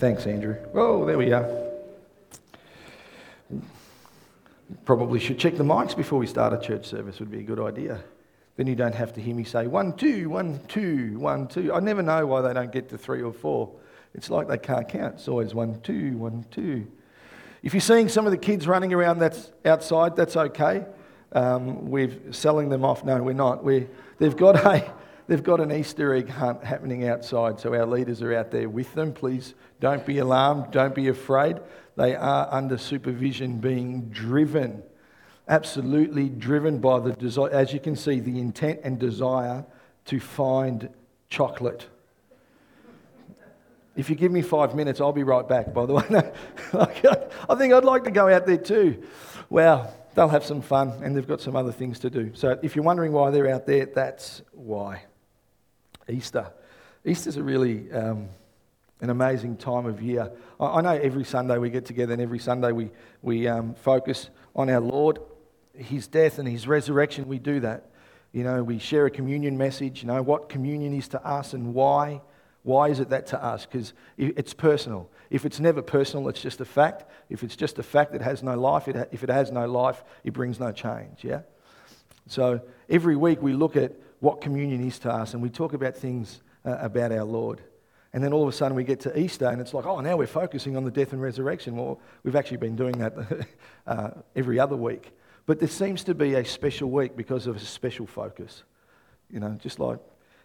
Thanks, Andrew. Oh, there we are. Probably should check the mics before we start a church service, would be a good idea. Then you don't have to hear me say one, two, one, two, one, two. I never know why they don't get to three or four. It's like they can't count. It's always one, two, one, two. If you're seeing some of the kids running around that's outside, that's okay. Um, we're selling them off. No, we're not. we they've, got a, they've got an Easter egg hunt happening outside, so our leaders are out there with them. Please don't be alarmed, don't be afraid. They are under supervision, being driven, absolutely driven by the desire, as you can see, the intent and desire to find chocolate. If you give me five minutes, I'll be right back, by the way. I think I'd like to go out there too. Well, they'll have some fun and they've got some other things to do. So if you're wondering why they're out there, that's why. Easter. Easter's a really um, an amazing time of year. I, know every Sunday we get together and every Sunday we, we um, focus on our Lord, His death and His resurrection. We do that. You know, we share a communion message, you know, what communion is to us and why. Why is it that to us? Because it's personal. If it's never personal, it's just a fact. If it's just a fact that has no life, it ha- if it has no life, it brings no change. Yeah? So every week we look at what communion is to us and we talk about things uh, about our Lord. And then all of a sudden we get to Easter and it's like, oh, now we're focusing on the death and resurrection. Well, we've actually been doing that uh, every other week. But there seems to be a special week because of a special focus. You know, just like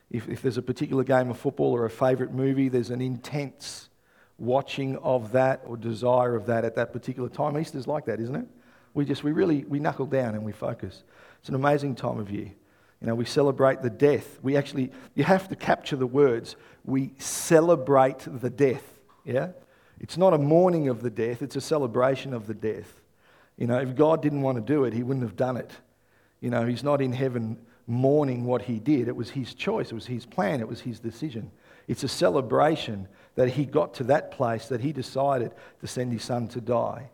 if, if there's a particular game of football or a favourite movie, there's an intense watching of that or desire of that at that particular time. Easter's like that, isn't it? We just, we really, we knuckle down and we focus. It's an amazing time of year. You know, we celebrate the death. We actually, you have to capture the words. We celebrate the death. Yeah? It's not a mourning of the death, it's a celebration of the death. You know, if God didn't want to do it, He wouldn't have done it. You know, He's not in heaven mourning what he did. It was his choice, it was his plan, it was his decision. It's a celebration that he got to that place that he decided to send his son to die.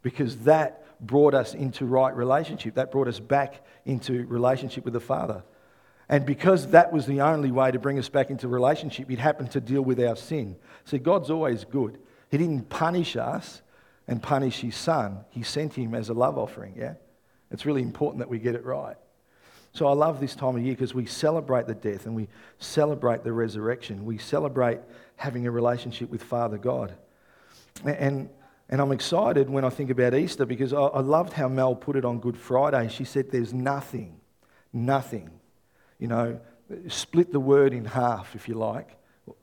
Because that brought us into right relationship. That brought us back into relationship with the Father. And because that was the only way to bring us back into relationship, it happened to deal with our sin. See, God's always good. He didn't punish us and punish his son, he sent him as a love offering, yeah? It's really important that we get it right. So I love this time of year because we celebrate the death and we celebrate the resurrection. We celebrate having a relationship with Father God. And, and I'm excited when I think about Easter because I, I loved how Mel put it on Good Friday. She said, There's nothing, nothing. You know, split the word in half, if you like,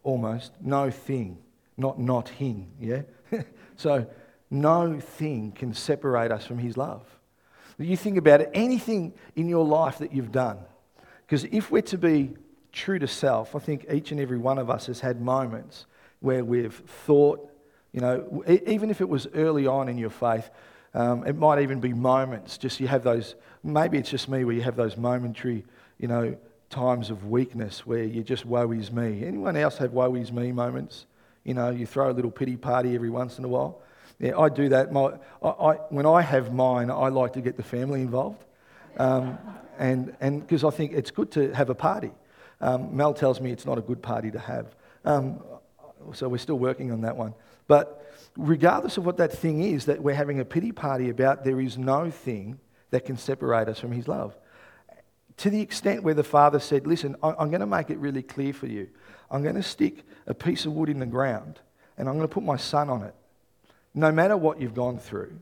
almost. No thing, not not him, yeah? so no thing can separate us from his love. You think about it, anything in your life that you've done. Because if we're to be true to self, I think each and every one of us has had moments where we've thought, you know, even if it was early on in your faith, um, it might even be moments. Just you have those, maybe it's just me where you have those momentary, you know, times of weakness where you just woe is me. Anyone else have woe is me moments? You know, you throw a little pity party every once in a while. Yeah, I do that. My, I, I, when I have mine, I like to get the family involved. Um, and because I think it's good to have a party. Um, Mel tells me it's not a good party to have. Um, so we're still working on that one. But regardless of what that thing is that we're having a pity party about, there is no thing that can separate us from His love. To the extent where the Father said, Listen, I'm going to make it really clear for you. I'm going to stick a piece of wood in the ground and I'm going to put my son on it no matter what you've gone through,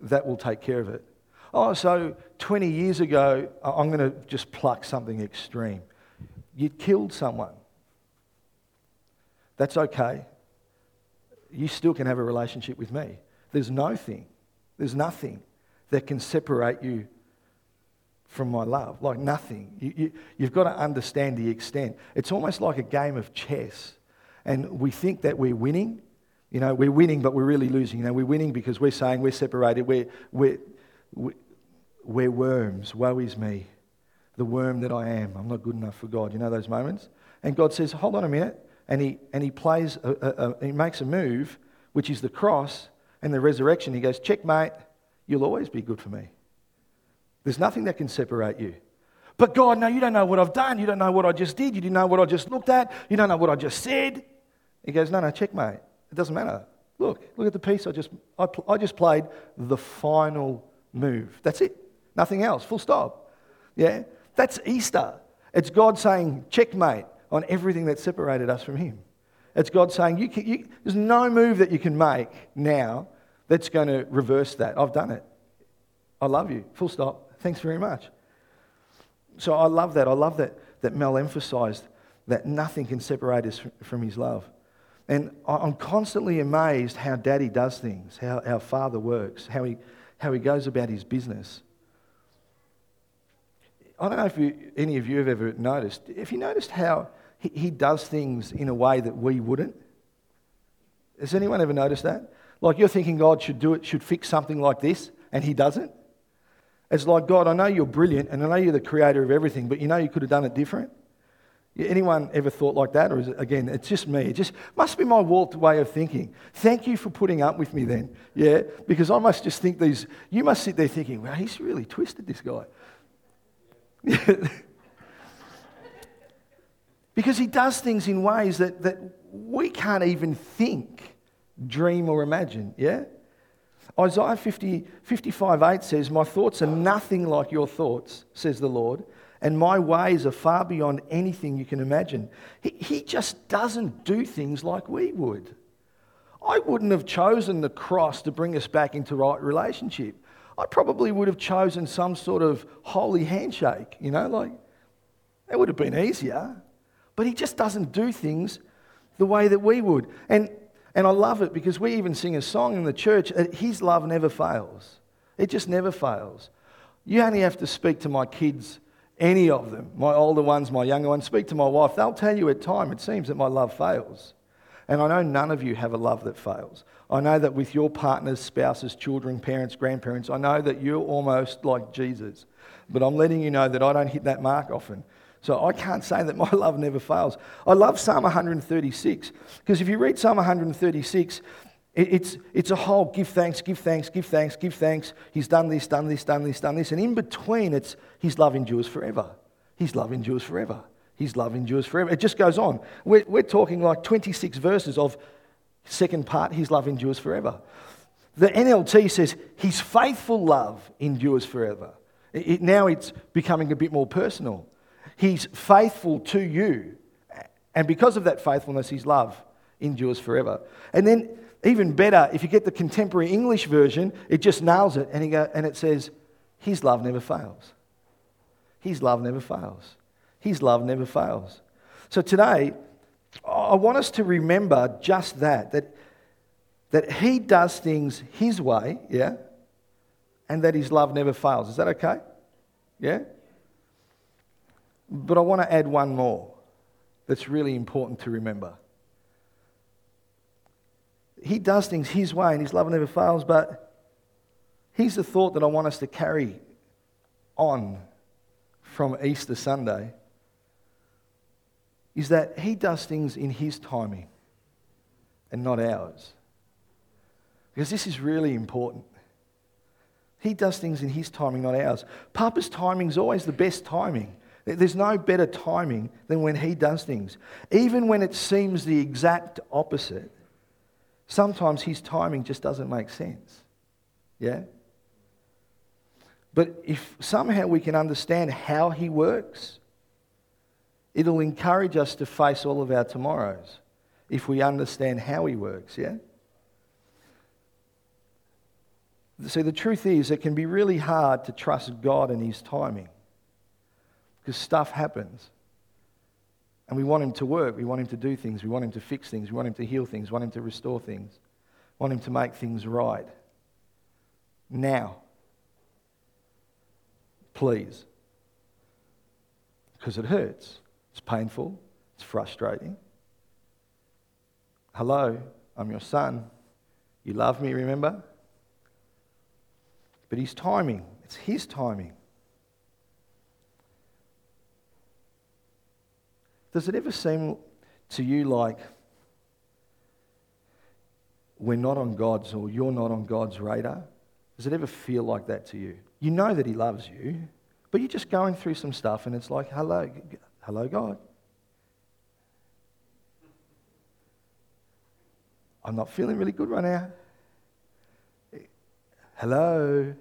that will take care of it. Oh, so 20 years ago, I'm going to just pluck something extreme. You killed someone. That's okay. You still can have a relationship with me. There's no thing, there's nothing that can separate you from my love. Like nothing. You, you, you've got to understand the extent. It's almost like a game of chess. And we think that we're winning you know, we're winning, but we're really losing. You know, we're winning because we're saying we're separated. We're, we're, we're worms. Woe is me. The worm that I am. I'm not good enough for God. You know those moments? And God says, hold on a minute. And he, and he plays, a, a, a, he makes a move, which is the cross and the resurrection. He goes, checkmate, you'll always be good for me. There's nothing that can separate you. But God, no, you don't know what I've done. You don't know what I just did. You didn't know what I just looked at. You don't know what I just said. He goes, no, no, checkmate. It doesn't matter. Look, look at the piece I just, I, I just played the final move. That's it. Nothing else. Full stop. Yeah? That's Easter. It's God saying, checkmate on everything that separated us from Him. It's God saying, you can, you, there's no move that you can make now that's going to reverse that. I've done it. I love you. Full stop. Thanks very much. So I love that. I love that, that Mel emphasized that nothing can separate us from his love. And I'm constantly amazed how daddy does things, how our father works, how he, how he goes about his business. I don't know if you, any of you have ever noticed. Have you noticed how he, he does things in a way that we wouldn't? Has anyone ever noticed that? Like you're thinking God should do it, should fix something like this, and he doesn't? It's like, God, I know you're brilliant and I know you're the creator of everything, but you know you could have done it different? Anyone ever thought like that? Or is it, again, it's just me. It just must be my warped way of thinking. Thank you for putting up with me then. Yeah? Because I must just think these, you must sit there thinking, well, he's really twisted, this guy. because he does things in ways that, that we can't even think, dream, or imagine. Yeah? Isaiah 50, 55 8 says, My thoughts are nothing like your thoughts, says the Lord, and my ways are far beyond anything you can imagine. He, he just doesn't do things like we would. I wouldn't have chosen the cross to bring us back into right relationship. I probably would have chosen some sort of holy handshake, you know, like that would have been easier. But he just doesn't do things the way that we would. And and I love it because we even sing a song in the church His love never fails. It just never fails. You only have to speak to my kids, any of them, my older ones, my younger ones, speak to my wife. They'll tell you at time it seems that my love fails. And I know none of you have a love that fails. I know that with your partners, spouses, children, parents, grandparents, I know that you're almost like Jesus. But I'm letting you know that I don't hit that mark often. So I can't say that my love never fails. I love Psalm 136 because if you read Psalm 136, it's, it's a whole give thanks, give thanks, give thanks, give thanks. He's done this, done this, done this, done this. And in between, it's His love endures forever. His love endures forever. His love endures forever. It just goes on. We're, we're talking like 26 verses of second part, His love endures forever. The NLT says His faithful love endures forever. It, it, now it's becoming a bit more personal. He's faithful to you. And because of that faithfulness, his love endures forever. And then, even better, if you get the contemporary English version, it just nails it and, go, and it says, His love never fails. His love never fails. His love never fails. So today, I want us to remember just that, that, that He does things His way, yeah, and that His love never fails. Is that okay? Yeah? But I want to add one more that's really important to remember. He does things His way and His love never fails, but here's the thought that I want us to carry on from Easter Sunday is that He does things in His timing and not ours. Because this is really important. He does things in His timing, not ours. Papa's timing is always the best timing. There's no better timing than when He does things. Even when it seems the exact opposite, sometimes His timing just doesn't make sense. Yeah? But if somehow we can understand how He works, it'll encourage us to face all of our tomorrows if we understand how He works. Yeah? See, the truth is, it can be really hard to trust God and His timing because stuff happens. And we want him to work. We want him to do things. We want him to fix things. We want him to heal things. We want him to restore things. We want him to make things right. Now. Please. Because it hurts. It's painful. It's frustrating. Hello, I'm your son. You love me, remember? But his timing, it's his timing. Does it ever seem to you like we're not on God's or you're not on God's radar? Does it ever feel like that to you? You know that He loves you, but you're just going through some stuff and it's like, hello, hello, God. I'm not feeling really good right now. Hello?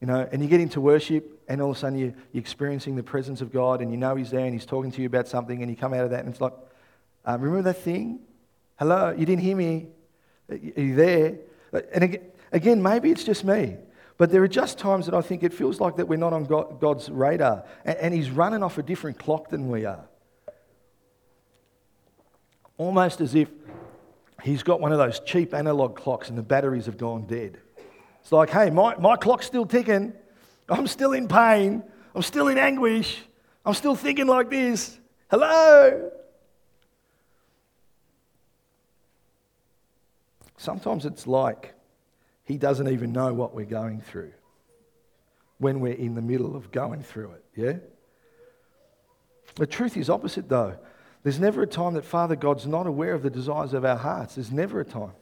You know, and you get into worship, and all of a sudden you, you're experiencing the presence of God, and you know He's there, and He's talking to you about something, and you come out of that, and it's like, um, remember that thing? Hello? You didn't hear me? Are you there? And again, maybe it's just me. But there are just times that I think it feels like that we're not on God's radar and He's running off a different clock than we are. Almost as if He's got one of those cheap analog clocks and the batteries have gone dead. It's like, hey, my, my clock's still ticking. I'm still in pain. I'm still in anguish. I'm still thinking like this. Hello? Sometimes it's like he doesn't even know what we're going through when we're in the middle of going through it, yeah? The truth is opposite, though. There's never a time that Father God's not aware of the desires of our hearts. There's never a time.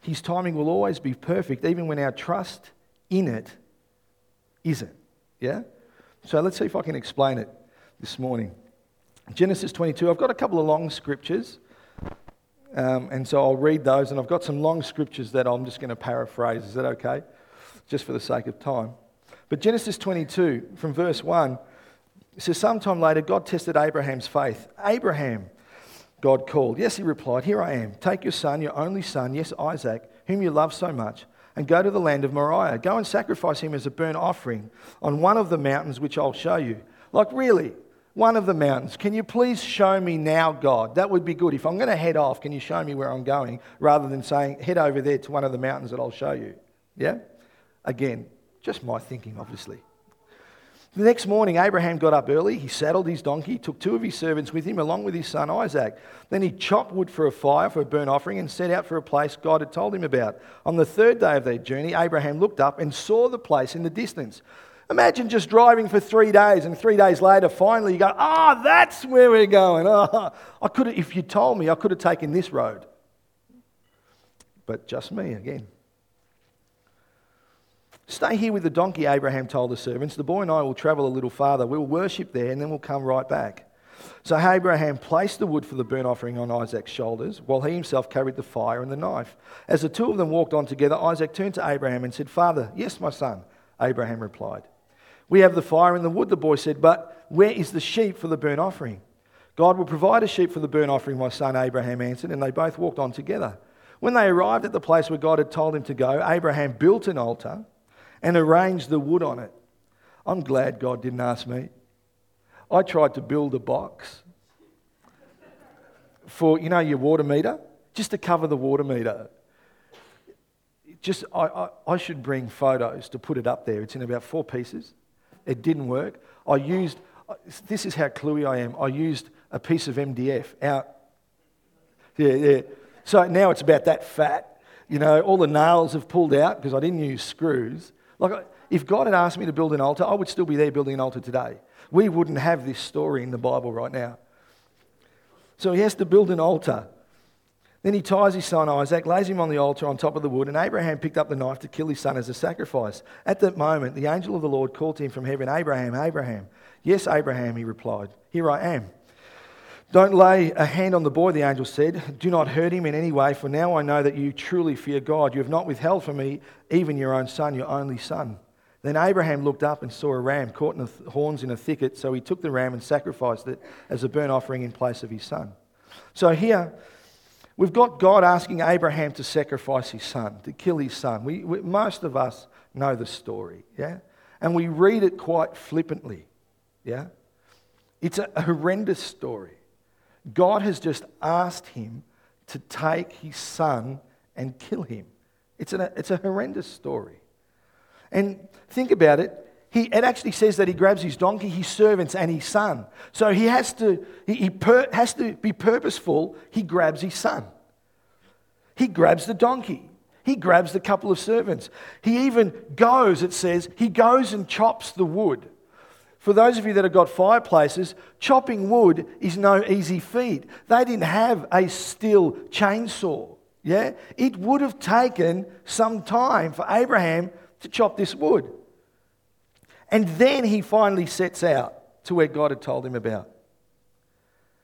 His timing will always be perfect, even when our trust in it isn't. Yeah? So let's see if I can explain it this morning. Genesis 22, I've got a couple of long scriptures. Um, and so I'll read those, and I've got some long scriptures that I'm just going to paraphrase. Is that okay? Just for the sake of time. But Genesis 22, from verse 1, it says, Sometime later, God tested Abraham's faith. Abraham, God called. Yes, he replied, Here I am. Take your son, your only son, yes, Isaac, whom you love so much, and go to the land of Moriah. Go and sacrifice him as a burnt offering on one of the mountains which I'll show you. Like, really? one of the mountains. Can you please show me now, God? That would be good. If I'm going to head off, can you show me where I'm going rather than saying, head over there to one of the mountains that I'll show you? Yeah? Again, just my thinking, obviously. The next morning, Abraham got up early. He saddled his donkey, took two of his servants with him, along with his son Isaac. Then he chopped wood for a fire for a burnt offering and set out for a place God had told him about. On the third day of their journey, Abraham looked up and saw the place in the distance. Imagine just driving for three days and three days later, finally you go, ah, oh, that's where we're going. Oh, I could if you told me, I could have taken this road. But just me again. Stay here with the donkey, Abraham told the servants. The boy and I will travel a little farther. We'll worship there and then we'll come right back. So Abraham placed the wood for the burnt offering on Isaac's shoulders, while he himself carried the fire and the knife. As the two of them walked on together, Isaac turned to Abraham and said, Father, yes, my son. Abraham replied. We have the fire and the wood, the boy said, but where is the sheep for the burnt offering? God will provide a sheep for the burnt offering, my son Abraham answered, and they both walked on together. When they arrived at the place where God had told him to go, Abraham built an altar and arranged the wood on it. I'm glad God didn't ask me. I tried to build a box for, you know, your water meter, just to cover the water meter. Just, I, I, I should bring photos to put it up there. It's in about four pieces. It didn't work. I used, uh, this is how cluey I am. I used a piece of MDF out. Yeah, yeah. So now it's about that fat. You know, all the nails have pulled out because I didn't use screws. Like, if God had asked me to build an altar, I would still be there building an altar today. We wouldn't have this story in the Bible right now. So he has to build an altar. Then he ties his son Isaac, lays him on the altar on top of the wood, and Abraham picked up the knife to kill his son as a sacrifice. At that moment, the angel of the Lord called to him from heaven, Abraham, Abraham. Yes, Abraham, he replied. Here I am. Don't lay a hand on the boy, the angel said. Do not hurt him in any way, for now I know that you truly fear God. You have not withheld from me even your own son, your only son. Then Abraham looked up and saw a ram caught in the horns in a thicket, so he took the ram and sacrificed it as a burnt offering in place of his son. So here, We've got God asking Abraham to sacrifice his son, to kill his son. We, we, most of us know the story, yeah? And we read it quite flippantly, yeah? It's a, a horrendous story. God has just asked him to take his son and kill him. It's, an, it's a horrendous story. And think about it. He, it actually says that he grabs his donkey, his servants, and his son. So he has to, he, he per, has to be purposeful. He grabs his son. He grabs the donkey. He grabs the couple of servants. He even goes, it says, he goes and chops the wood. For those of you that have got fireplaces, chopping wood is no easy feat. They didn't have a Stihl chainsaw. Yeah? It would have taken some time for Abraham to chop this wood. And then he finally sets out to where God had told him about.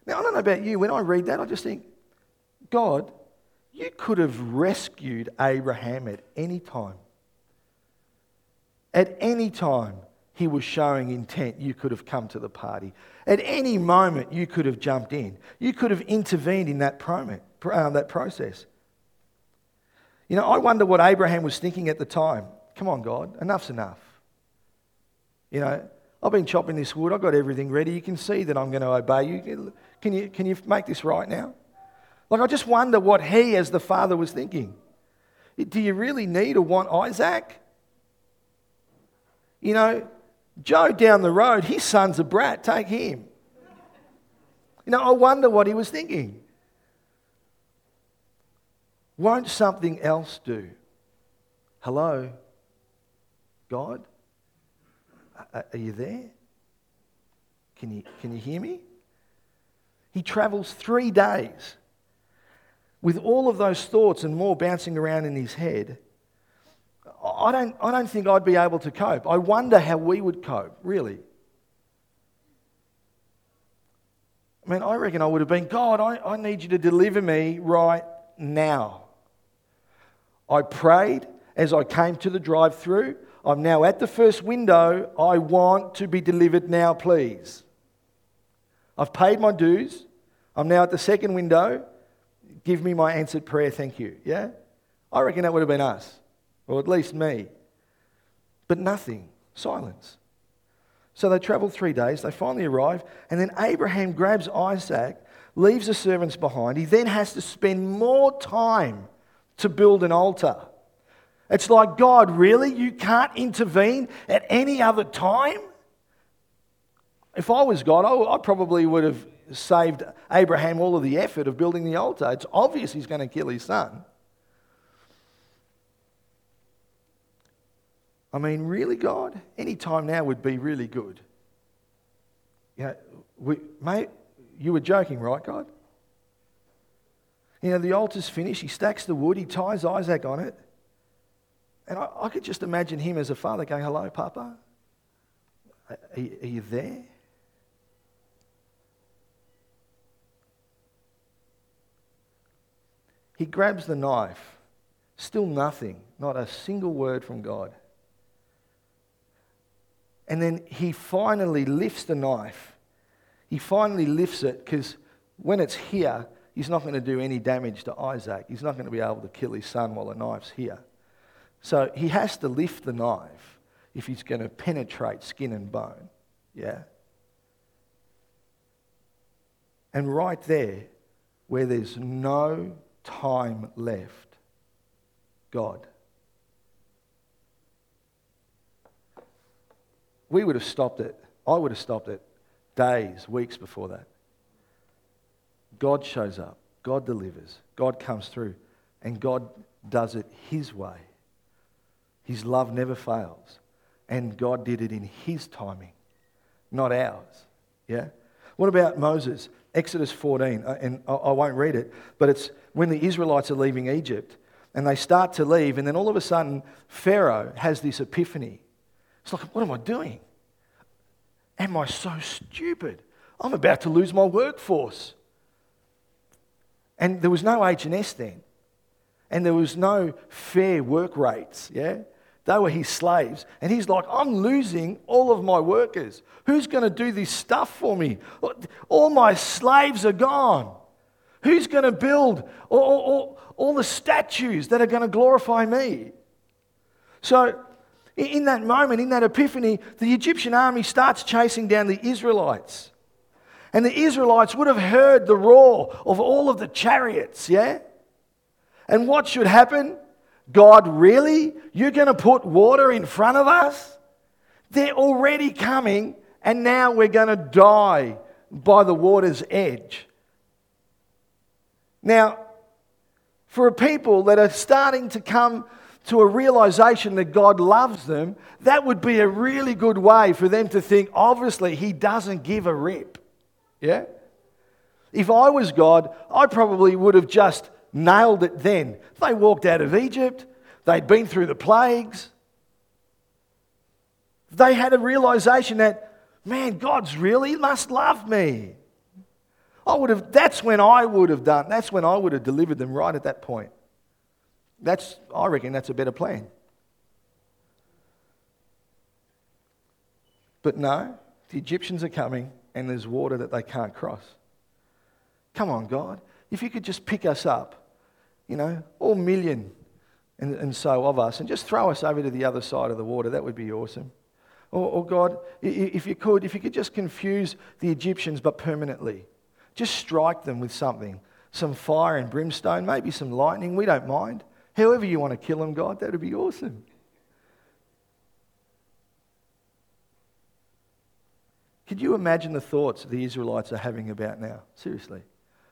Now, I don't know about you, when I read that, I just think, God, you could have rescued Abraham at any time. At any time, he was showing intent, you could have come to the party. At any moment, you could have jumped in. You could have intervened in that, uh, that process. You know, I wonder what Abraham was thinking at the time. Come on, God, enough's enough. You know, I've been chopping this wood, I've got everything ready. You can see that I'm going to obey you. Can you, can you make this right now? Like, I just wonder what he, as the father, was thinking. Do you really need or want Isaac? You know, Joe down the road, his son's a brat, take him. You know, I wonder what he was thinking. Won't something else do? Hello? God? Are you there? Can you, can you hear me? He travels three days with all of those thoughts and more bouncing around in his head. I don't, I don't think I'd be able to cope. I wonder how we would cope, really. I mean, I reckon I would have been, God, I, I need you to deliver me right now. I prayed as I came to the drive through. I'm now at the first window. I want to be delivered now, please. I've paid my dues. I'm now at the second window. Give me my answered prayer, thank you. Yeah? I reckon that would have been us, or at least me. But nothing, silence. So they travel three days, they finally arrive, and then Abraham grabs Isaac, leaves the servants behind. He then has to spend more time to build an altar. It's like, God, really? You can't intervene at any other time? If I was God, I probably would have saved Abraham all of the effort of building the altar. It's obvious he's going to kill his son. I mean, really, God? Any time now would be really good. You know, we, mate, you were joking, right, God? You know, the altar's finished. He stacks the wood. He ties Isaac on it. And I, I could just imagine him as a father going, Hello, Papa. Are, are you there? He grabs the knife. Still nothing. Not a single word from God. And then he finally lifts the knife. He finally lifts it because when it's here, he's not going to do any damage to Isaac. He's not going to be able to kill his son while the knife's here. So he has to lift the knife if he's going to penetrate skin and bone. Yeah? And right there, where there's no time left, God. We would have stopped it. I would have stopped it days, weeks before that. God shows up. God delivers. God comes through. And God does it His way. His love never fails. And God did it in His timing, not ours. Yeah? What about Moses? Exodus 14, uh, and I won't read it, but it's when the Israelites are leaving Egypt and they start to leave, and then all of a sudden, Pharaoh has this epiphany. It's like, what am I doing? Am I so stupid? I'm about to lose my workforce. And there was no H&S then. And there was no fair work rates, yeah? They were his slaves. And he's like, I'm losing all of my workers. Who's going to do this stuff for me? All my slaves are gone. Who's going to build all, all, all the statues that are going to glorify me? So, in that moment, in that epiphany, the Egyptian army starts chasing down the Israelites. And the Israelites would have heard the roar of all of the chariots, yeah? And what should happen? God, really? You're going to put water in front of us? They're already coming, and now we're going to die by the water's edge. Now, for a people that are starting to come to a realization that God loves them, that would be a really good way for them to think, obviously, He doesn't give a rip. Yeah? If I was God, I probably would have just nailed it then. They walked out of Egypt, they'd been through the plagues. They had a realization that, man, God's really must love me. I would have, that's when I would have done, that's when I would have delivered them right at that point. That's, I reckon that's a better plan. But no, the Egyptians are coming and there's water that they can't cross. Come on, God. If you could just pick us up, you know, all million and, and so of us, and just throw us over to the other side of the water, that would be awesome. Or, or God, if you could, if you could just confuse the Egyptians but permanently, just strike them with something, some fire and brimstone, maybe some lightning, we don't mind. However you want to kill them, God, that would be awesome. Could you imagine the thoughts the Israelites are having about now? Seriously.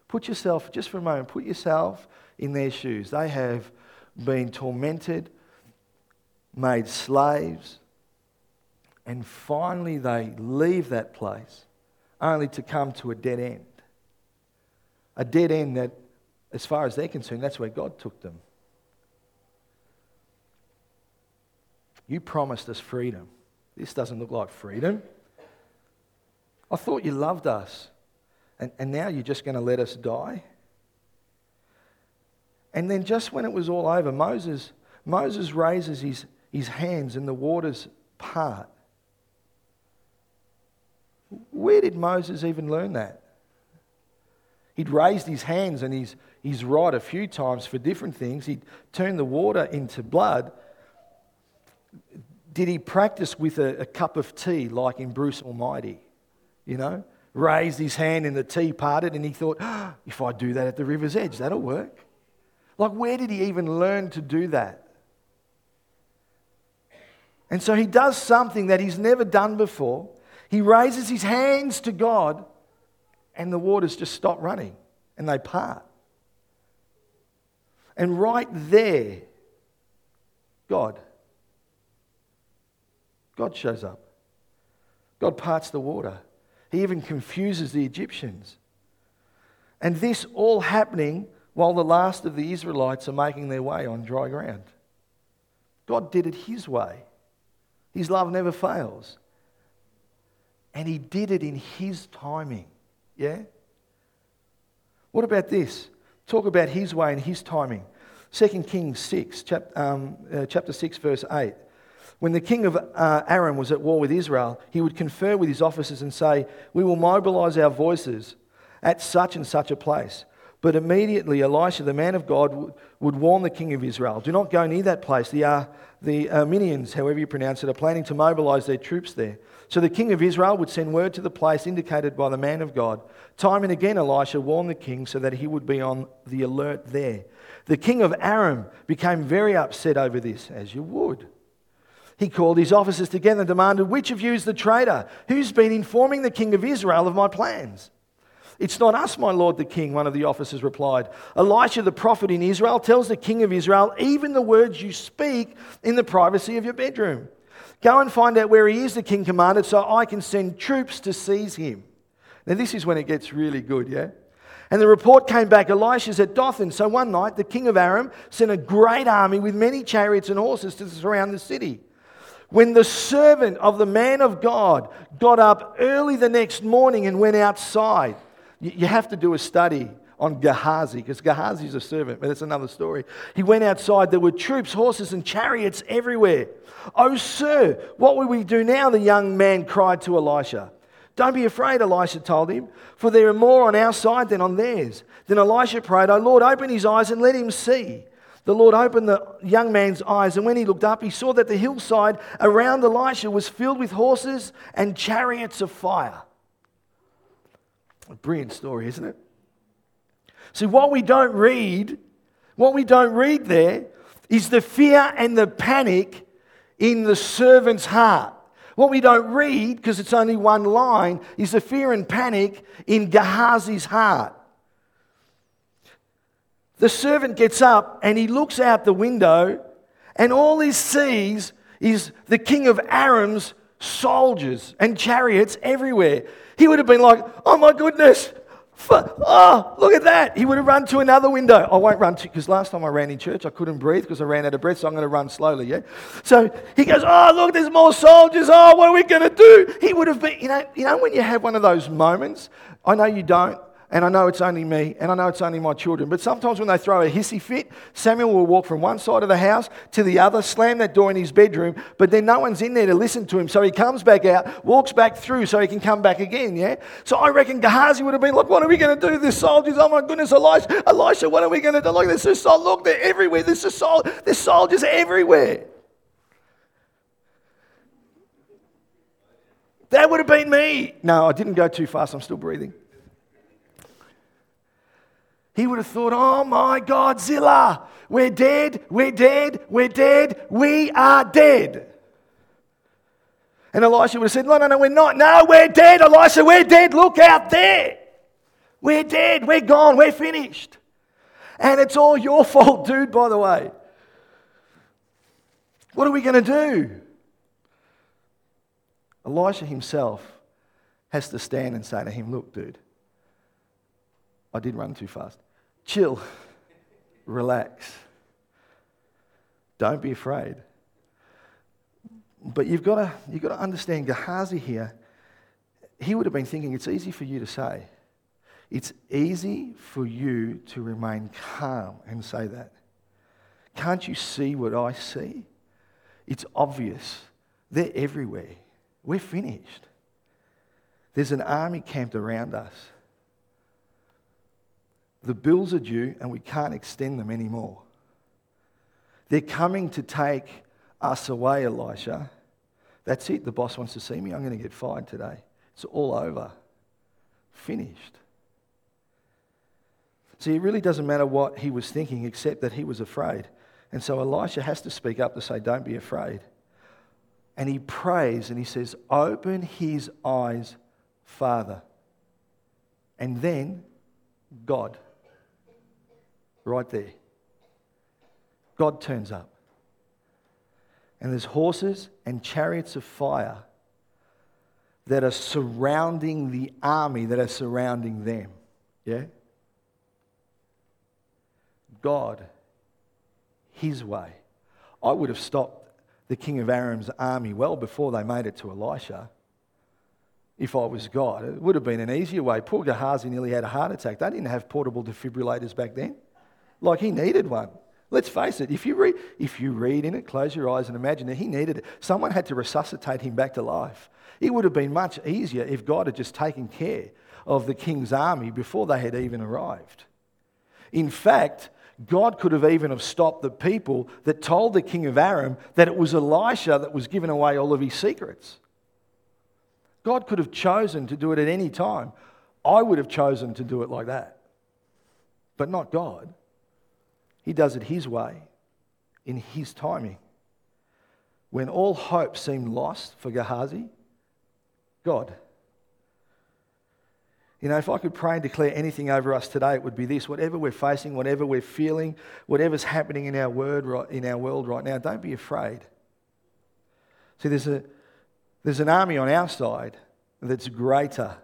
Put yourself, just for a moment, put yourself in their shoes. They have been tormented, made slaves, and finally they leave that place only to come to a dead end. A dead end that, as far as they're concerned, that's where God took them. You promised us freedom. This doesn't look like freedom. I thought you loved us. And, and now you're just going to let us die? And then, just when it was all over, Moses, Moses raises his, his hands and the waters part. Where did Moses even learn that? He'd raised his hands and he's, he's right a few times for different things. He'd turned the water into blood. Did he practice with a, a cup of tea like in Bruce Almighty? you know, raised his hand and the tea parted, and he thought, oh, if I do that at the river's edge, that'll work. Like, where did he even learn to do that? And so he does something that he's never done before. He raises his hands to God, and the waters just stop running and they part. And right there, God, God shows up. God parts the water. He even confuses the Egyptians. And this all happening while the last of the Israelites are making their way on dry ground. God did it His way. His love never fails. And He did it in His timing. Yeah? What about this? Talk about His way and His timing. 2 Kings 6, chap, um, uh, chapter 6, verse 8. When the king of uh, Aram was at war with Israel, he would confer with his officers and say, We will mobilize our voices at such and such a place. But immediately Elisha, the man of God, would warn the king of Israel Do not go near that place. The, uh, the however you pronounce it, are planning to mobilize their troops there. So the king of Israel would send word to the place indicated by the man of God. Time and again, Elisha warned the king so that he would be on the alert there. The king of Aram became very upset over this, as you would. He called his officers together and demanded, Which of you is the traitor? Who's been informing the king of Israel of my plans? It's not us, my lord the king, one of the officers replied. Elisha the prophet in Israel tells the king of Israel even the words you speak in the privacy of your bedroom. Go and find out where he is, the king commanded, so I can send troops to seize him. Now, this is when it gets really good, yeah? And the report came back Elisha's at Dothan. So one night, the king of Aram sent a great army with many chariots and horses to surround the city. When the servant of the man of God got up early the next morning and went outside, you have to do a study on Gehazi, because Gehazi is a servant, but it's another story. He went outside, there were troops, horses, and chariots everywhere. Oh, sir, what will we do now? The young man cried to Elisha. Don't be afraid, Elisha told him, for there are more on our side than on theirs. Then Elisha prayed, Oh Lord, open his eyes and let him see. The Lord opened the young man's eyes, and when he looked up, he saw that the hillside around Elisha was filled with horses and chariots of fire. A brilliant story, isn't it? See, what we don't read, what we don't read there is the fear and the panic in the servant's heart. What we don't read, because it's only one line, is the fear and panic in Gehazi's heart. The servant gets up and he looks out the window, and all he sees is the king of Aram's soldiers and chariots everywhere. He would have been like, Oh my goodness, oh, look at that. He would have run to another window. I won't run to, because last time I ran in church, I couldn't breathe because I ran out of breath, so I'm going to run slowly, yeah? So he goes, Oh, look, there's more soldiers. Oh, what are we going to do? He would have been, you know, you know, when you have one of those moments, I know you don't, And I know it's only me, and I know it's only my children. But sometimes when they throw a hissy fit, Samuel will walk from one side of the house to the other, slam that door in his bedroom, but then no one's in there to listen to him. So he comes back out, walks back through so he can come back again, yeah? So I reckon Gehazi would have been like, what are we going to do? There's soldiers. Oh my goodness, Elisha, Elisha, what are we going to do? Look, there's a sol- look, they're everywhere. There's, sol- there's soldiers everywhere. That would have been me. No, I didn't go too fast. I'm still breathing. He would have thought, oh my Godzilla, we're dead, we're dead, we're dead, we are dead. And Elisha would have said, no, no, no, we're not. No, we're dead, Elisha, we're dead. Look out there. We're dead, we're gone, we're finished. And it's all your fault, dude, by the way. What are we going to do? Elisha himself has to stand and say to him, Look, dude, I did run too fast. Chill, relax. Don't be afraid. But you've got to, you've got to understand Gehazi here, he would have been thinking, it's easy for you to say. It's easy for you to remain calm and say that. Can't you see what I see? It's obvious. They're everywhere. We're finished. There's an army camped around us. The bills are due and we can't extend them anymore. They're coming to take us away, Elisha. That's it. The boss wants to see me. I'm going to get fired today. It's all over. Finished. See, it really doesn't matter what he was thinking except that he was afraid. And so Elisha has to speak up to say, Don't be afraid. And he prays and he says, Open his eyes, Father. And then God right there. God turns up. And there's horses and chariots of fire that are surrounding the army that are surrounding them. Yeah? God, His way. I would have stopped the king of Aram's army well before they made it to Elisha. If I was God, it would have been an easier way. Poor Gehazi nearly had a heart attack. They didn't have portable defibrillators back then. Like he needed one. Let's face it, if you, read, if you read in it, close your eyes and imagine that he needed it. Someone had to resuscitate him back to life. It would have been much easier if God had just taken care of the king's army before they had even arrived. In fact, God could have even have stopped the people that told the king of Aram that it was Elisha that was giving away all of his secrets. God could have chosen to do it at any time. I would have chosen to do it like that. But not God. He does it His way, in His timing. When all hope seemed lost for Gehazi, God. You know, if I could pray and declare anything over us today, it would be this whatever we're facing, whatever we're feeling, whatever's happening in our, word, in our world right now, don't be afraid. See, there's, a, there's an army on our side that's greater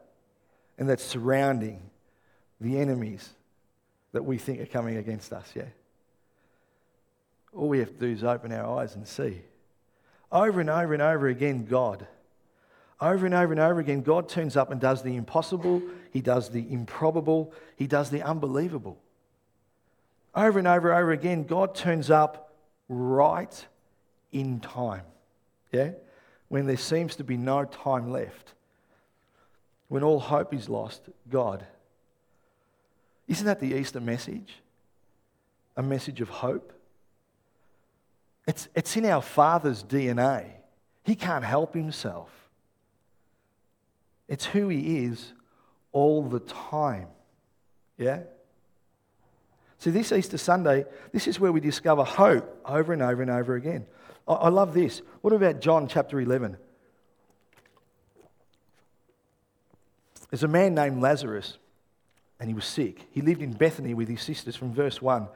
and that's surrounding the enemies that we think are coming against us, yeah? All we have to do is open our eyes and see. Over and over and over again, God. Over and over and over again, God turns up and does the impossible, He does the improbable, He does the unbelievable. Over and over and over again, God turns up right in time. Yeah? When there seems to be no time left. When all hope is lost, God. Isn't that the Easter message? A message of hope? It's, it's in our Father's DNA. He can't help himself. It's who he is all the time. Yeah? So, this Easter Sunday, this is where we discover hope over and over and over again. I, I love this. What about John chapter 11? There's a man named Lazarus, and he was sick. He lived in Bethany with his sisters from verse 1,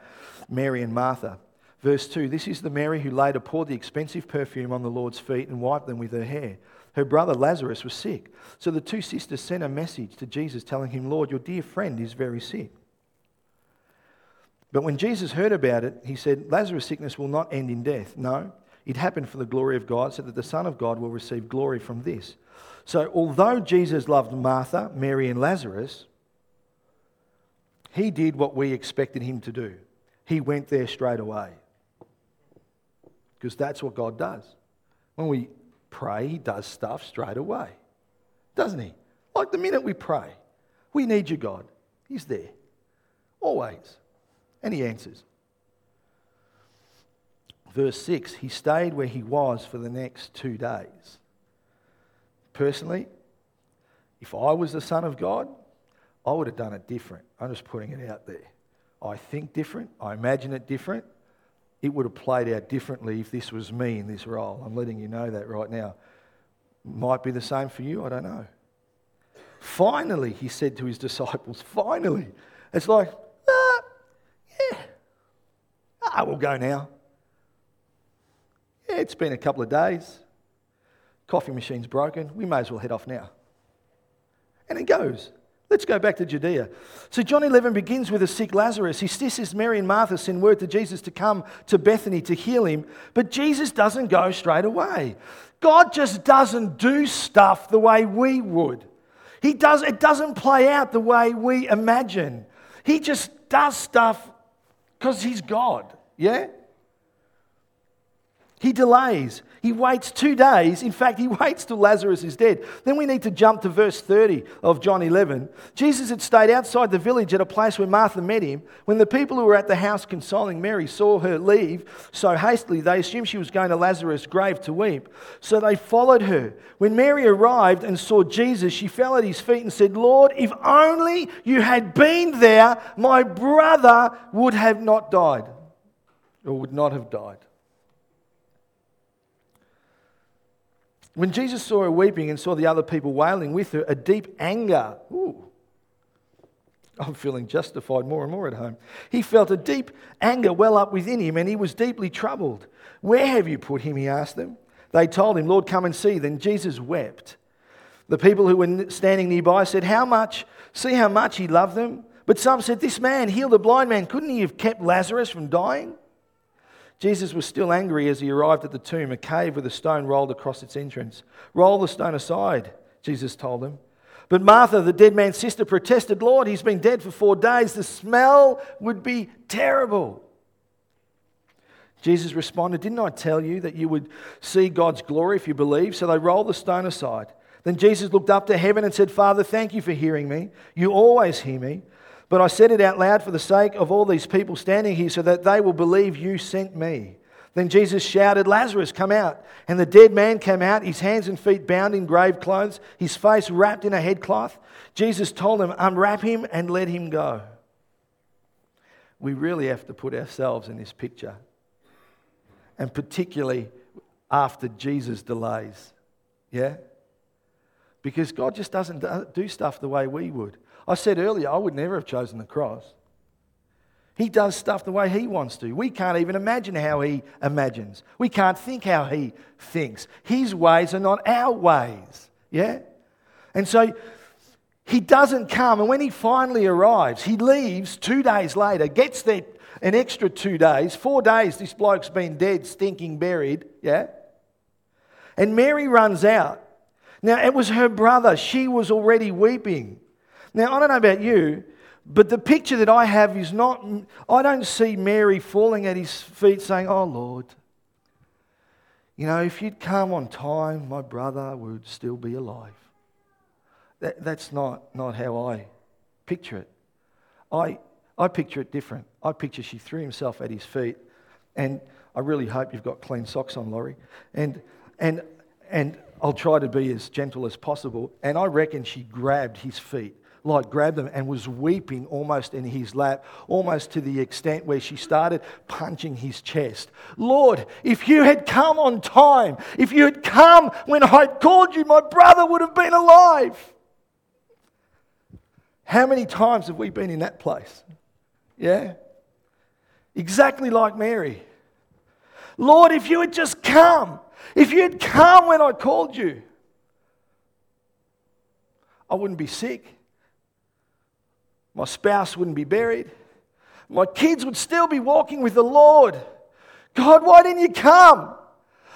Mary and Martha. Verse 2 This is the Mary who later poured the expensive perfume on the Lord's feet and wiped them with her hair. Her brother Lazarus was sick. So the two sisters sent a message to Jesus telling him, Lord, your dear friend is very sick. But when Jesus heard about it, he said, Lazarus' sickness will not end in death. No, it happened for the glory of God, so that the Son of God will receive glory from this. So, although Jesus loved Martha, Mary, and Lazarus, He did what we expected him to do. He went there straight away. Because that's what God does. When we pray, He does stuff straight away. Doesn't He? Like the minute we pray, we need you, God. He's there. Always. And He answers. Verse 6 He stayed where He was for the next two days. Personally, if I was the Son of God, I would have done it different. I'm just putting it out there. I think different. I imagine it different. It would have played out differently if this was me in this role. I'm letting you know that right now. Might be the same for you, I don't know. Finally, he said to his disciples, finally. It's like, ah, yeah, ah, we'll go now. Yeah, it's been a couple of days. Coffee machine's broken. We may as well head off now. And it goes. Let's go back to Judea. So, John 11 begins with a sick Lazarus. He sees Mary and Martha send word to Jesus to come to Bethany to heal him, but Jesus doesn't go straight away. God just doesn't do stuff the way we would. He does, it doesn't play out the way we imagine. He just does stuff because He's God. Yeah? He delays. He waits two days. In fact, he waits till Lazarus is dead. Then we need to jump to verse 30 of John 11. Jesus had stayed outside the village at a place where Martha met him. When the people who were at the house consoling Mary saw her leave so hastily, they assumed she was going to Lazarus' grave to weep. So they followed her. When Mary arrived and saw Jesus, she fell at his feet and said, Lord, if only you had been there, my brother would have not died, or would not have died. When Jesus saw her weeping and saw the other people wailing with her, a deep anger, ooh, I'm feeling justified more and more at home. He felt a deep anger well up within him and he was deeply troubled. Where have you put him? He asked them. They told him, Lord, come and see. Then Jesus wept. The people who were standing nearby said, How much? See how much he loved them? But some said, This man healed a blind man. Couldn't he have kept Lazarus from dying? Jesus was still angry as he arrived at the tomb, a cave with a stone rolled across its entrance. Roll the stone aside, Jesus told them. But Martha, the dead man's sister, protested, Lord, he's been dead for four days. The smell would be terrible. Jesus responded, Didn't I tell you that you would see God's glory if you believe? So they rolled the stone aside. Then Jesus looked up to heaven and said, Father, thank you for hearing me. You always hear me. But I said it out loud for the sake of all these people standing here so that they will believe you sent me. Then Jesus shouted, Lazarus, come out. And the dead man came out, his hands and feet bound in grave clothes, his face wrapped in a headcloth. Jesus told them, Unwrap him and let him go. We really have to put ourselves in this picture. And particularly after Jesus' delays. Yeah? Because God just doesn't do stuff the way we would. I said earlier, I would never have chosen the cross. He does stuff the way he wants to. We can't even imagine how he imagines. We can't think how he thinks. His ways are not our ways. Yeah? And so he doesn't come. And when he finally arrives, he leaves two days later, gets there an extra two days. Four days this bloke's been dead, stinking, buried. Yeah? And Mary runs out. Now, it was her brother. She was already weeping. Now, I don't know about you, but the picture that I have is not, I don't see Mary falling at his feet saying, Oh Lord, you know, if you'd come on time, my brother would still be alive. That, that's not, not how I picture it. I, I picture it different. I picture she threw himself at his feet, and I really hope you've got clean socks on, Laurie. And, and, and I'll try to be as gentle as possible. And I reckon she grabbed his feet like grabbed them and was weeping almost in his lap, almost to the extent where she started punching his chest. Lord, if you had come on time, if you had come when I called you, my brother would have been alive. How many times have we been in that place? Yeah? Exactly like Mary. Lord, if you had just come, if you had come when I called you, I wouldn't be sick. My spouse wouldn't be buried. My kids would still be walking with the Lord. God, why didn't you come?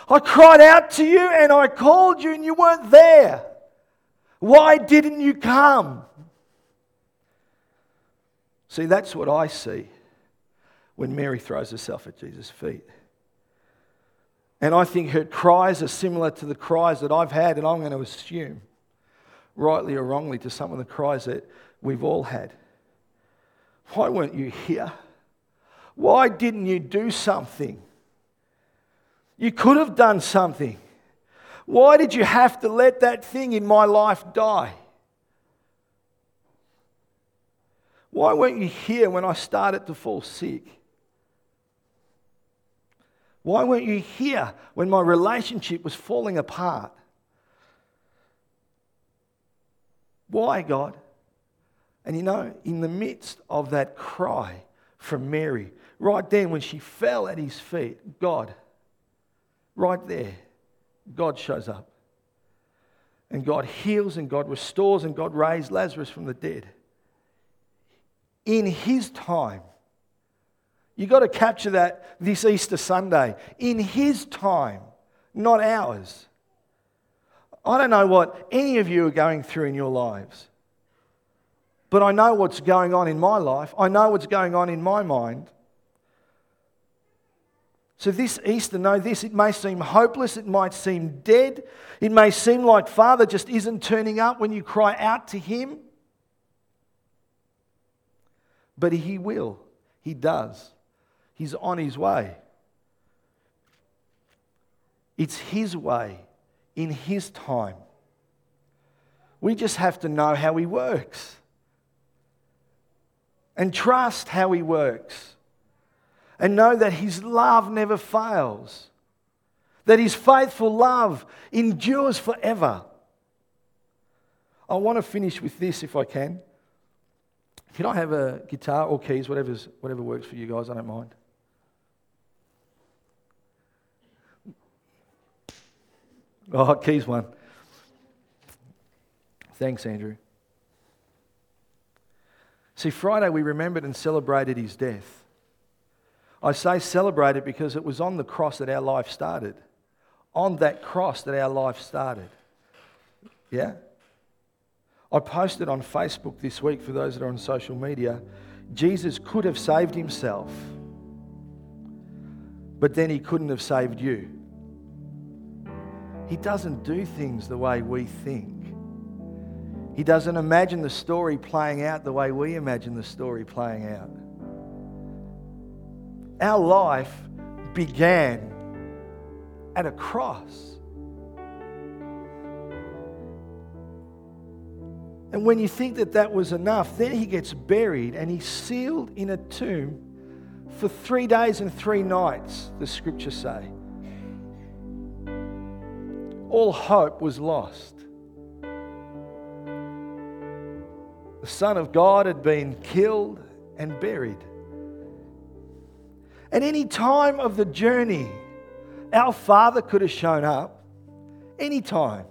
I cried out to you and I called you and you weren't there. Why didn't you come? See, that's what I see when Mary throws herself at Jesus' feet. And I think her cries are similar to the cries that I've had, and I'm going to assume, rightly or wrongly, to some of the cries that we've all had. Why weren't you here? Why didn't you do something? You could have done something. Why did you have to let that thing in my life die? Why weren't you here when I started to fall sick? Why weren't you here when my relationship was falling apart? Why, God? And you know, in the midst of that cry from Mary, right then when she fell at his feet, God, right there, God shows up. And God heals and God restores and God raised Lazarus from the dead. In his time, You've got to capture that this Easter Sunday. In His time, not ours. I don't know what any of you are going through in your lives, but I know what's going on in my life. I know what's going on in my mind. So, this Easter, know this it may seem hopeless, it might seem dead, it may seem like Father just isn't turning up when you cry out to Him. But He will, He does. He's on his way. It's his way, in his time. We just have to know how he works and trust how he works and know that his love never fails, that his faithful love endures forever. I want to finish with this if I can. Can I have a guitar or keys, whatever's, whatever works for you guys? I don't mind. Oh, keys one. Thanks, Andrew. See, Friday we remembered and celebrated his death. I say celebrated because it was on the cross that our life started. On that cross that our life started. Yeah? I posted on Facebook this week for those that are on social media Jesus could have saved himself, but then he couldn't have saved you. He doesn't do things the way we think. He doesn't imagine the story playing out the way we imagine the story playing out. Our life began at a cross. And when you think that that was enough, then he gets buried and he's sealed in a tomb for three days and three nights, the scriptures say all hope was lost. The Son of God had been killed and buried. At any time of the journey, our Father could have shown up. Any time.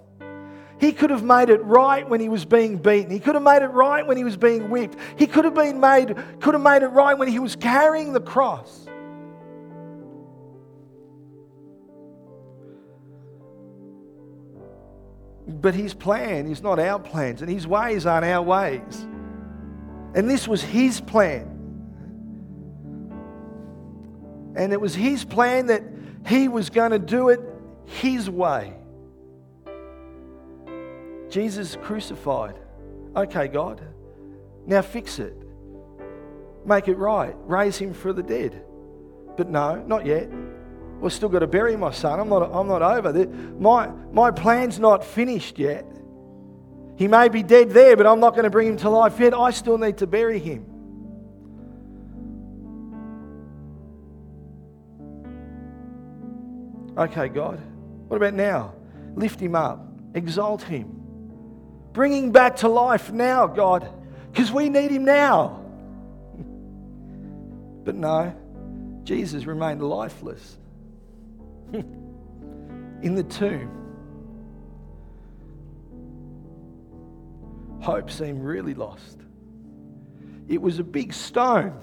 He could have made it right when he was being beaten. He could have made it right when he was being whipped. He could have been made could have made it right when he was carrying the cross. But his plan is not our plans, and his ways aren't our ways. And this was his plan. And it was his plan that he was going to do it his way. Jesus crucified. Okay, God, now fix it. Make it right. Raise him for the dead. But no, not yet. We've still got to bury my son. I'm not, I'm not over. My, my plan's not finished yet. He may be dead there, but I'm not going to bring him to life yet. I still need to bury him. Okay, God, what about now? Lift him up, exalt him, bring him back to life now, God, because we need him now. but no, Jesus remained lifeless. in the tomb, hope seemed really lost. It was a big stone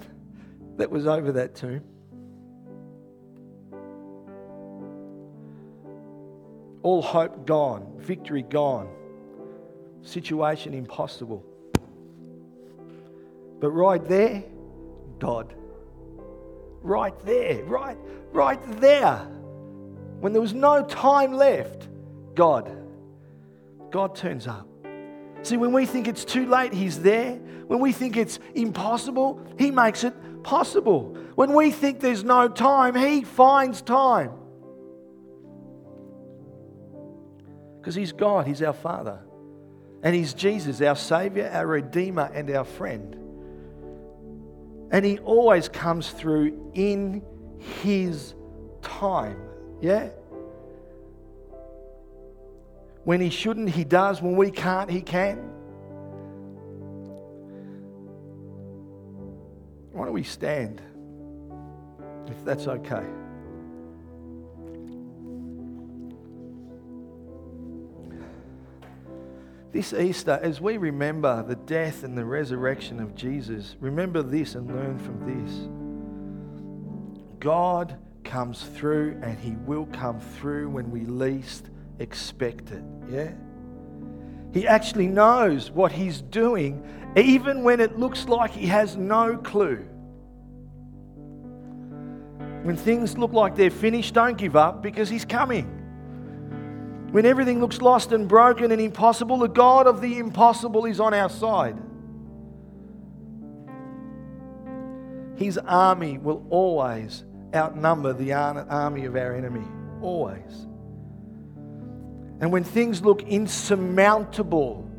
that was over that tomb. All hope gone, victory gone, situation impossible. But right there, God. Right there, right, right there. When there was no time left, God. God turns up. See, when we think it's too late, He's there. When we think it's impossible, He makes it possible. When we think there's no time, He finds time. Because He's God, He's our Father. And He's Jesus, our Savior, our Redeemer, and our friend. And He always comes through in His time. Yeah? When He shouldn't, He does. When we can't, He can. Why don't we stand? If that's okay. This Easter, as we remember the death and the resurrection of Jesus, remember this and learn from this. God comes through and He will come through when we least expect it. Yeah? He actually knows what He's doing, even when it looks like He has no clue. When things look like they're finished, don't give up because He's coming. When everything looks lost and broken and impossible, the God of the impossible is on our side. His army will always outnumber the army of our enemy. Always. And when things look insurmountable,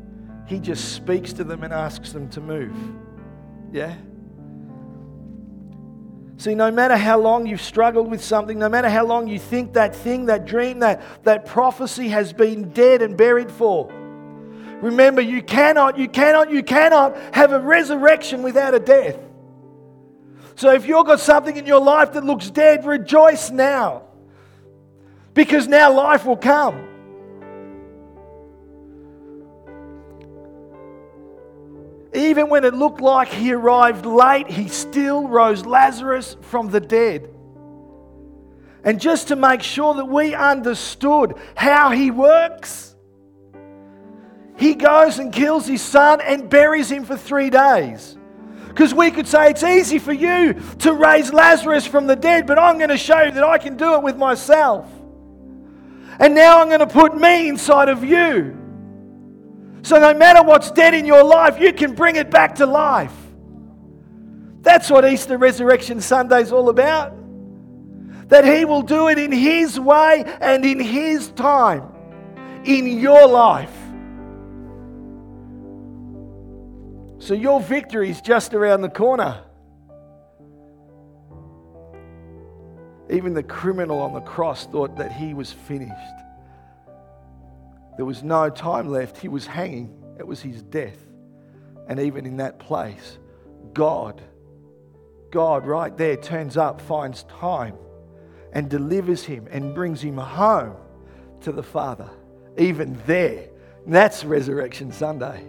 He just speaks to them and asks them to move. Yeah? See, no matter how long you've struggled with something, no matter how long you think that thing, that dream, that, that prophecy has been dead and buried for, remember you cannot, you cannot, you cannot have a resurrection without a death. So if you've got something in your life that looks dead, rejoice now. Because now life will come. Even when it looked like he arrived late, he still rose Lazarus from the dead. And just to make sure that we understood how he works, he goes and kills his son and buries him for three days. Because we could say it's easy for you to raise Lazarus from the dead, but I'm going to show you that I can do it with myself. And now I'm going to put me inside of you. So no matter what's dead in your life, you can bring it back to life. That's what Easter Resurrection Sunday is all about. That He will do it in His way and in His time in your life. So your victory is just around the corner. Even the criminal on the cross thought that he was finished. There was no time left. He was hanging. It was his death. And even in that place, God, God right there turns up, finds time, and delivers him and brings him home to the Father. Even there. That's Resurrection Sunday.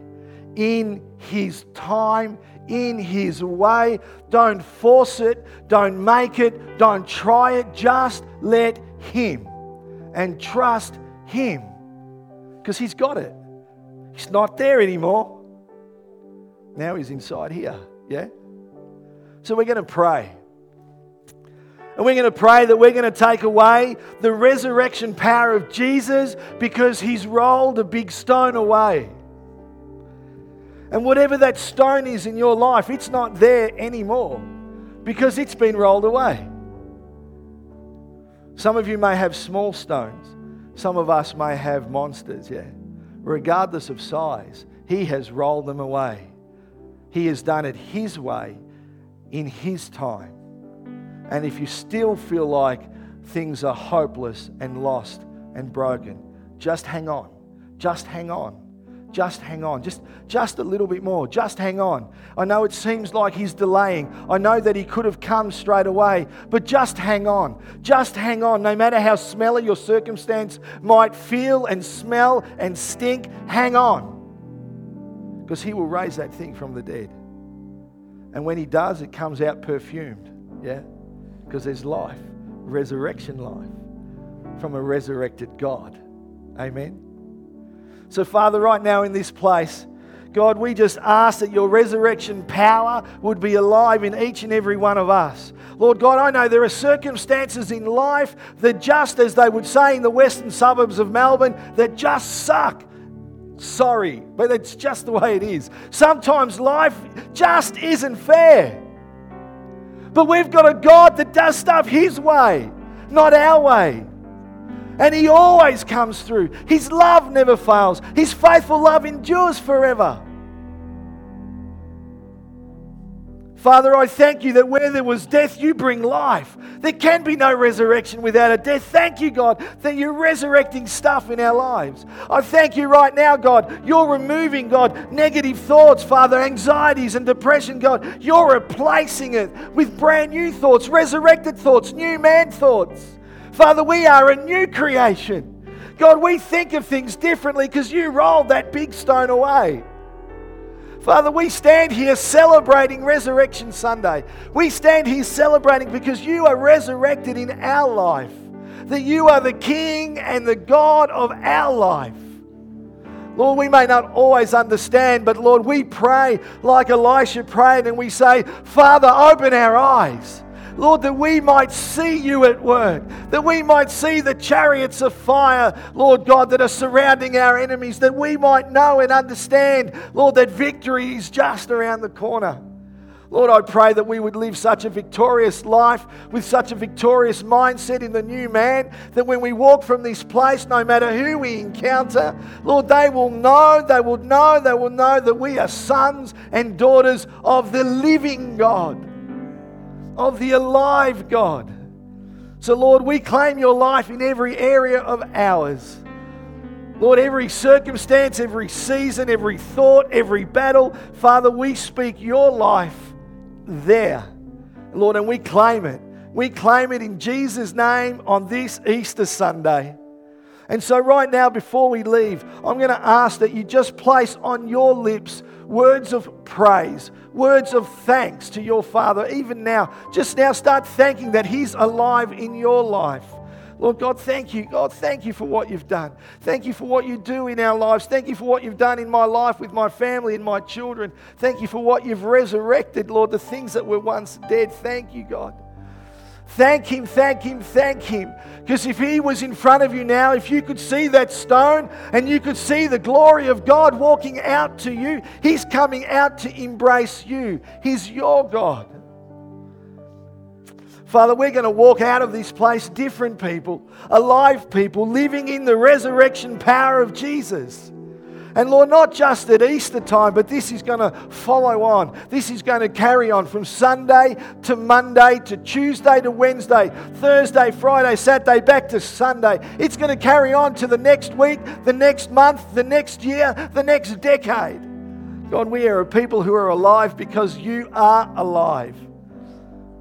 In his time, in his way. Don't force it, don't make it, don't try it. Just let him and trust him because he's got it. He's not there anymore. Now he's inside here. Yeah? So we're going to pray. And we're going to pray that we're going to take away the resurrection power of Jesus because he's rolled a big stone away. And whatever that stone is in your life, it's not there anymore because it's been rolled away. Some of you may have small stones. Some of us may have monsters, yeah. Regardless of size, He has rolled them away. He has done it His way in His time. And if you still feel like things are hopeless and lost and broken, just hang on. Just hang on. Just hang on. Just, just a little bit more. Just hang on. I know it seems like he's delaying. I know that he could have come straight away, but just hang on. Just hang on. No matter how smelly your circumstance might feel and smell and stink, hang on. Because he will raise that thing from the dead. And when he does, it comes out perfumed. Yeah? Because there's life, resurrection life from a resurrected God. Amen. So, Father, right now in this place, God, we just ask that your resurrection power would be alive in each and every one of us. Lord God, I know there are circumstances in life that just as they would say in the western suburbs of Melbourne, that just suck. Sorry, but it's just the way it is. Sometimes life just isn't fair. But we've got a God that does stuff His way, not our way. And He always comes through. His love never fails, His faithful love endures forever. Father, I thank you that where there was death, you bring life. There can be no resurrection without a death. Thank you, God, that you're resurrecting stuff in our lives. I thank you right now, God, you're removing, God, negative thoughts, Father, anxieties and depression, God. You're replacing it with brand new thoughts, resurrected thoughts, new man thoughts. Father, we are a new creation. God, we think of things differently because you rolled that big stone away. Father, we stand here celebrating Resurrection Sunday. We stand here celebrating because you are resurrected in our life, that you are the King and the God of our life. Lord, we may not always understand, but Lord, we pray like Elisha prayed and we say, Father, open our eyes. Lord, that we might see you at work, that we might see the chariots of fire, Lord God, that are surrounding our enemies, that we might know and understand, Lord, that victory is just around the corner. Lord, I pray that we would live such a victorious life with such a victorious mindset in the new man that when we walk from this place, no matter who we encounter, Lord, they will know, they will know, they will know that we are sons and daughters of the living God of the alive God. So, Lord, we claim your life in every area of ours. Lord, every circumstance, every season, every thought, every battle, Father, we speak your life there. Lord, and we claim it. We claim it in Jesus' name on this Easter Sunday. And so, right now, before we leave, I'm going to ask that you just place on your lips words of praise, words of thanks to your Father. Even now, just now, start thanking that He's alive in your life. Lord God, thank you. God, thank you for what you've done. Thank you for what you do in our lives. Thank you for what you've done in my life with my family and my children. Thank you for what you've resurrected, Lord, the things that were once dead. Thank you, God. Thank Him, thank Him, thank Him. Because if He was in front of you now, if you could see that stone and you could see the glory of God walking out to you, He's coming out to embrace you. He's your God. Father, we're going to walk out of this place different people, alive people, living in the resurrection power of Jesus. And Lord, not just at Easter time, but this is going to follow on. This is going to carry on from Sunday to Monday to Tuesday to Wednesday, Thursday, Friday, Saturday, back to Sunday. It's going to carry on to the next week, the next month, the next year, the next decade. God, we are a people who are alive because you are alive.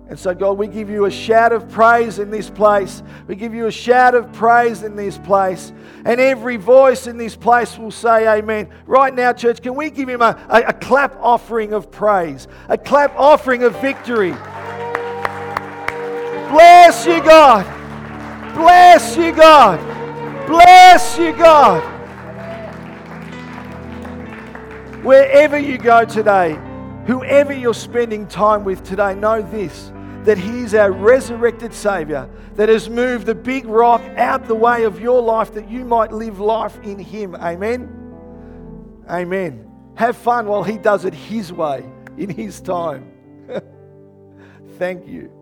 And so, God, we give you a shout of praise in this place. We give you a shout of praise in this place. And every voice in this place will say amen. Right now, church, can we give him a, a, a clap offering of praise, a clap offering of victory? Bless you, God. Bless you, God. Bless you, God. Wherever you go today, whoever you're spending time with today, know this that He's our resurrected Savior that has moved the big rock out the way of your life that you might live life in Him. Amen. Amen. Have fun while He does it His way, in His time. Thank you.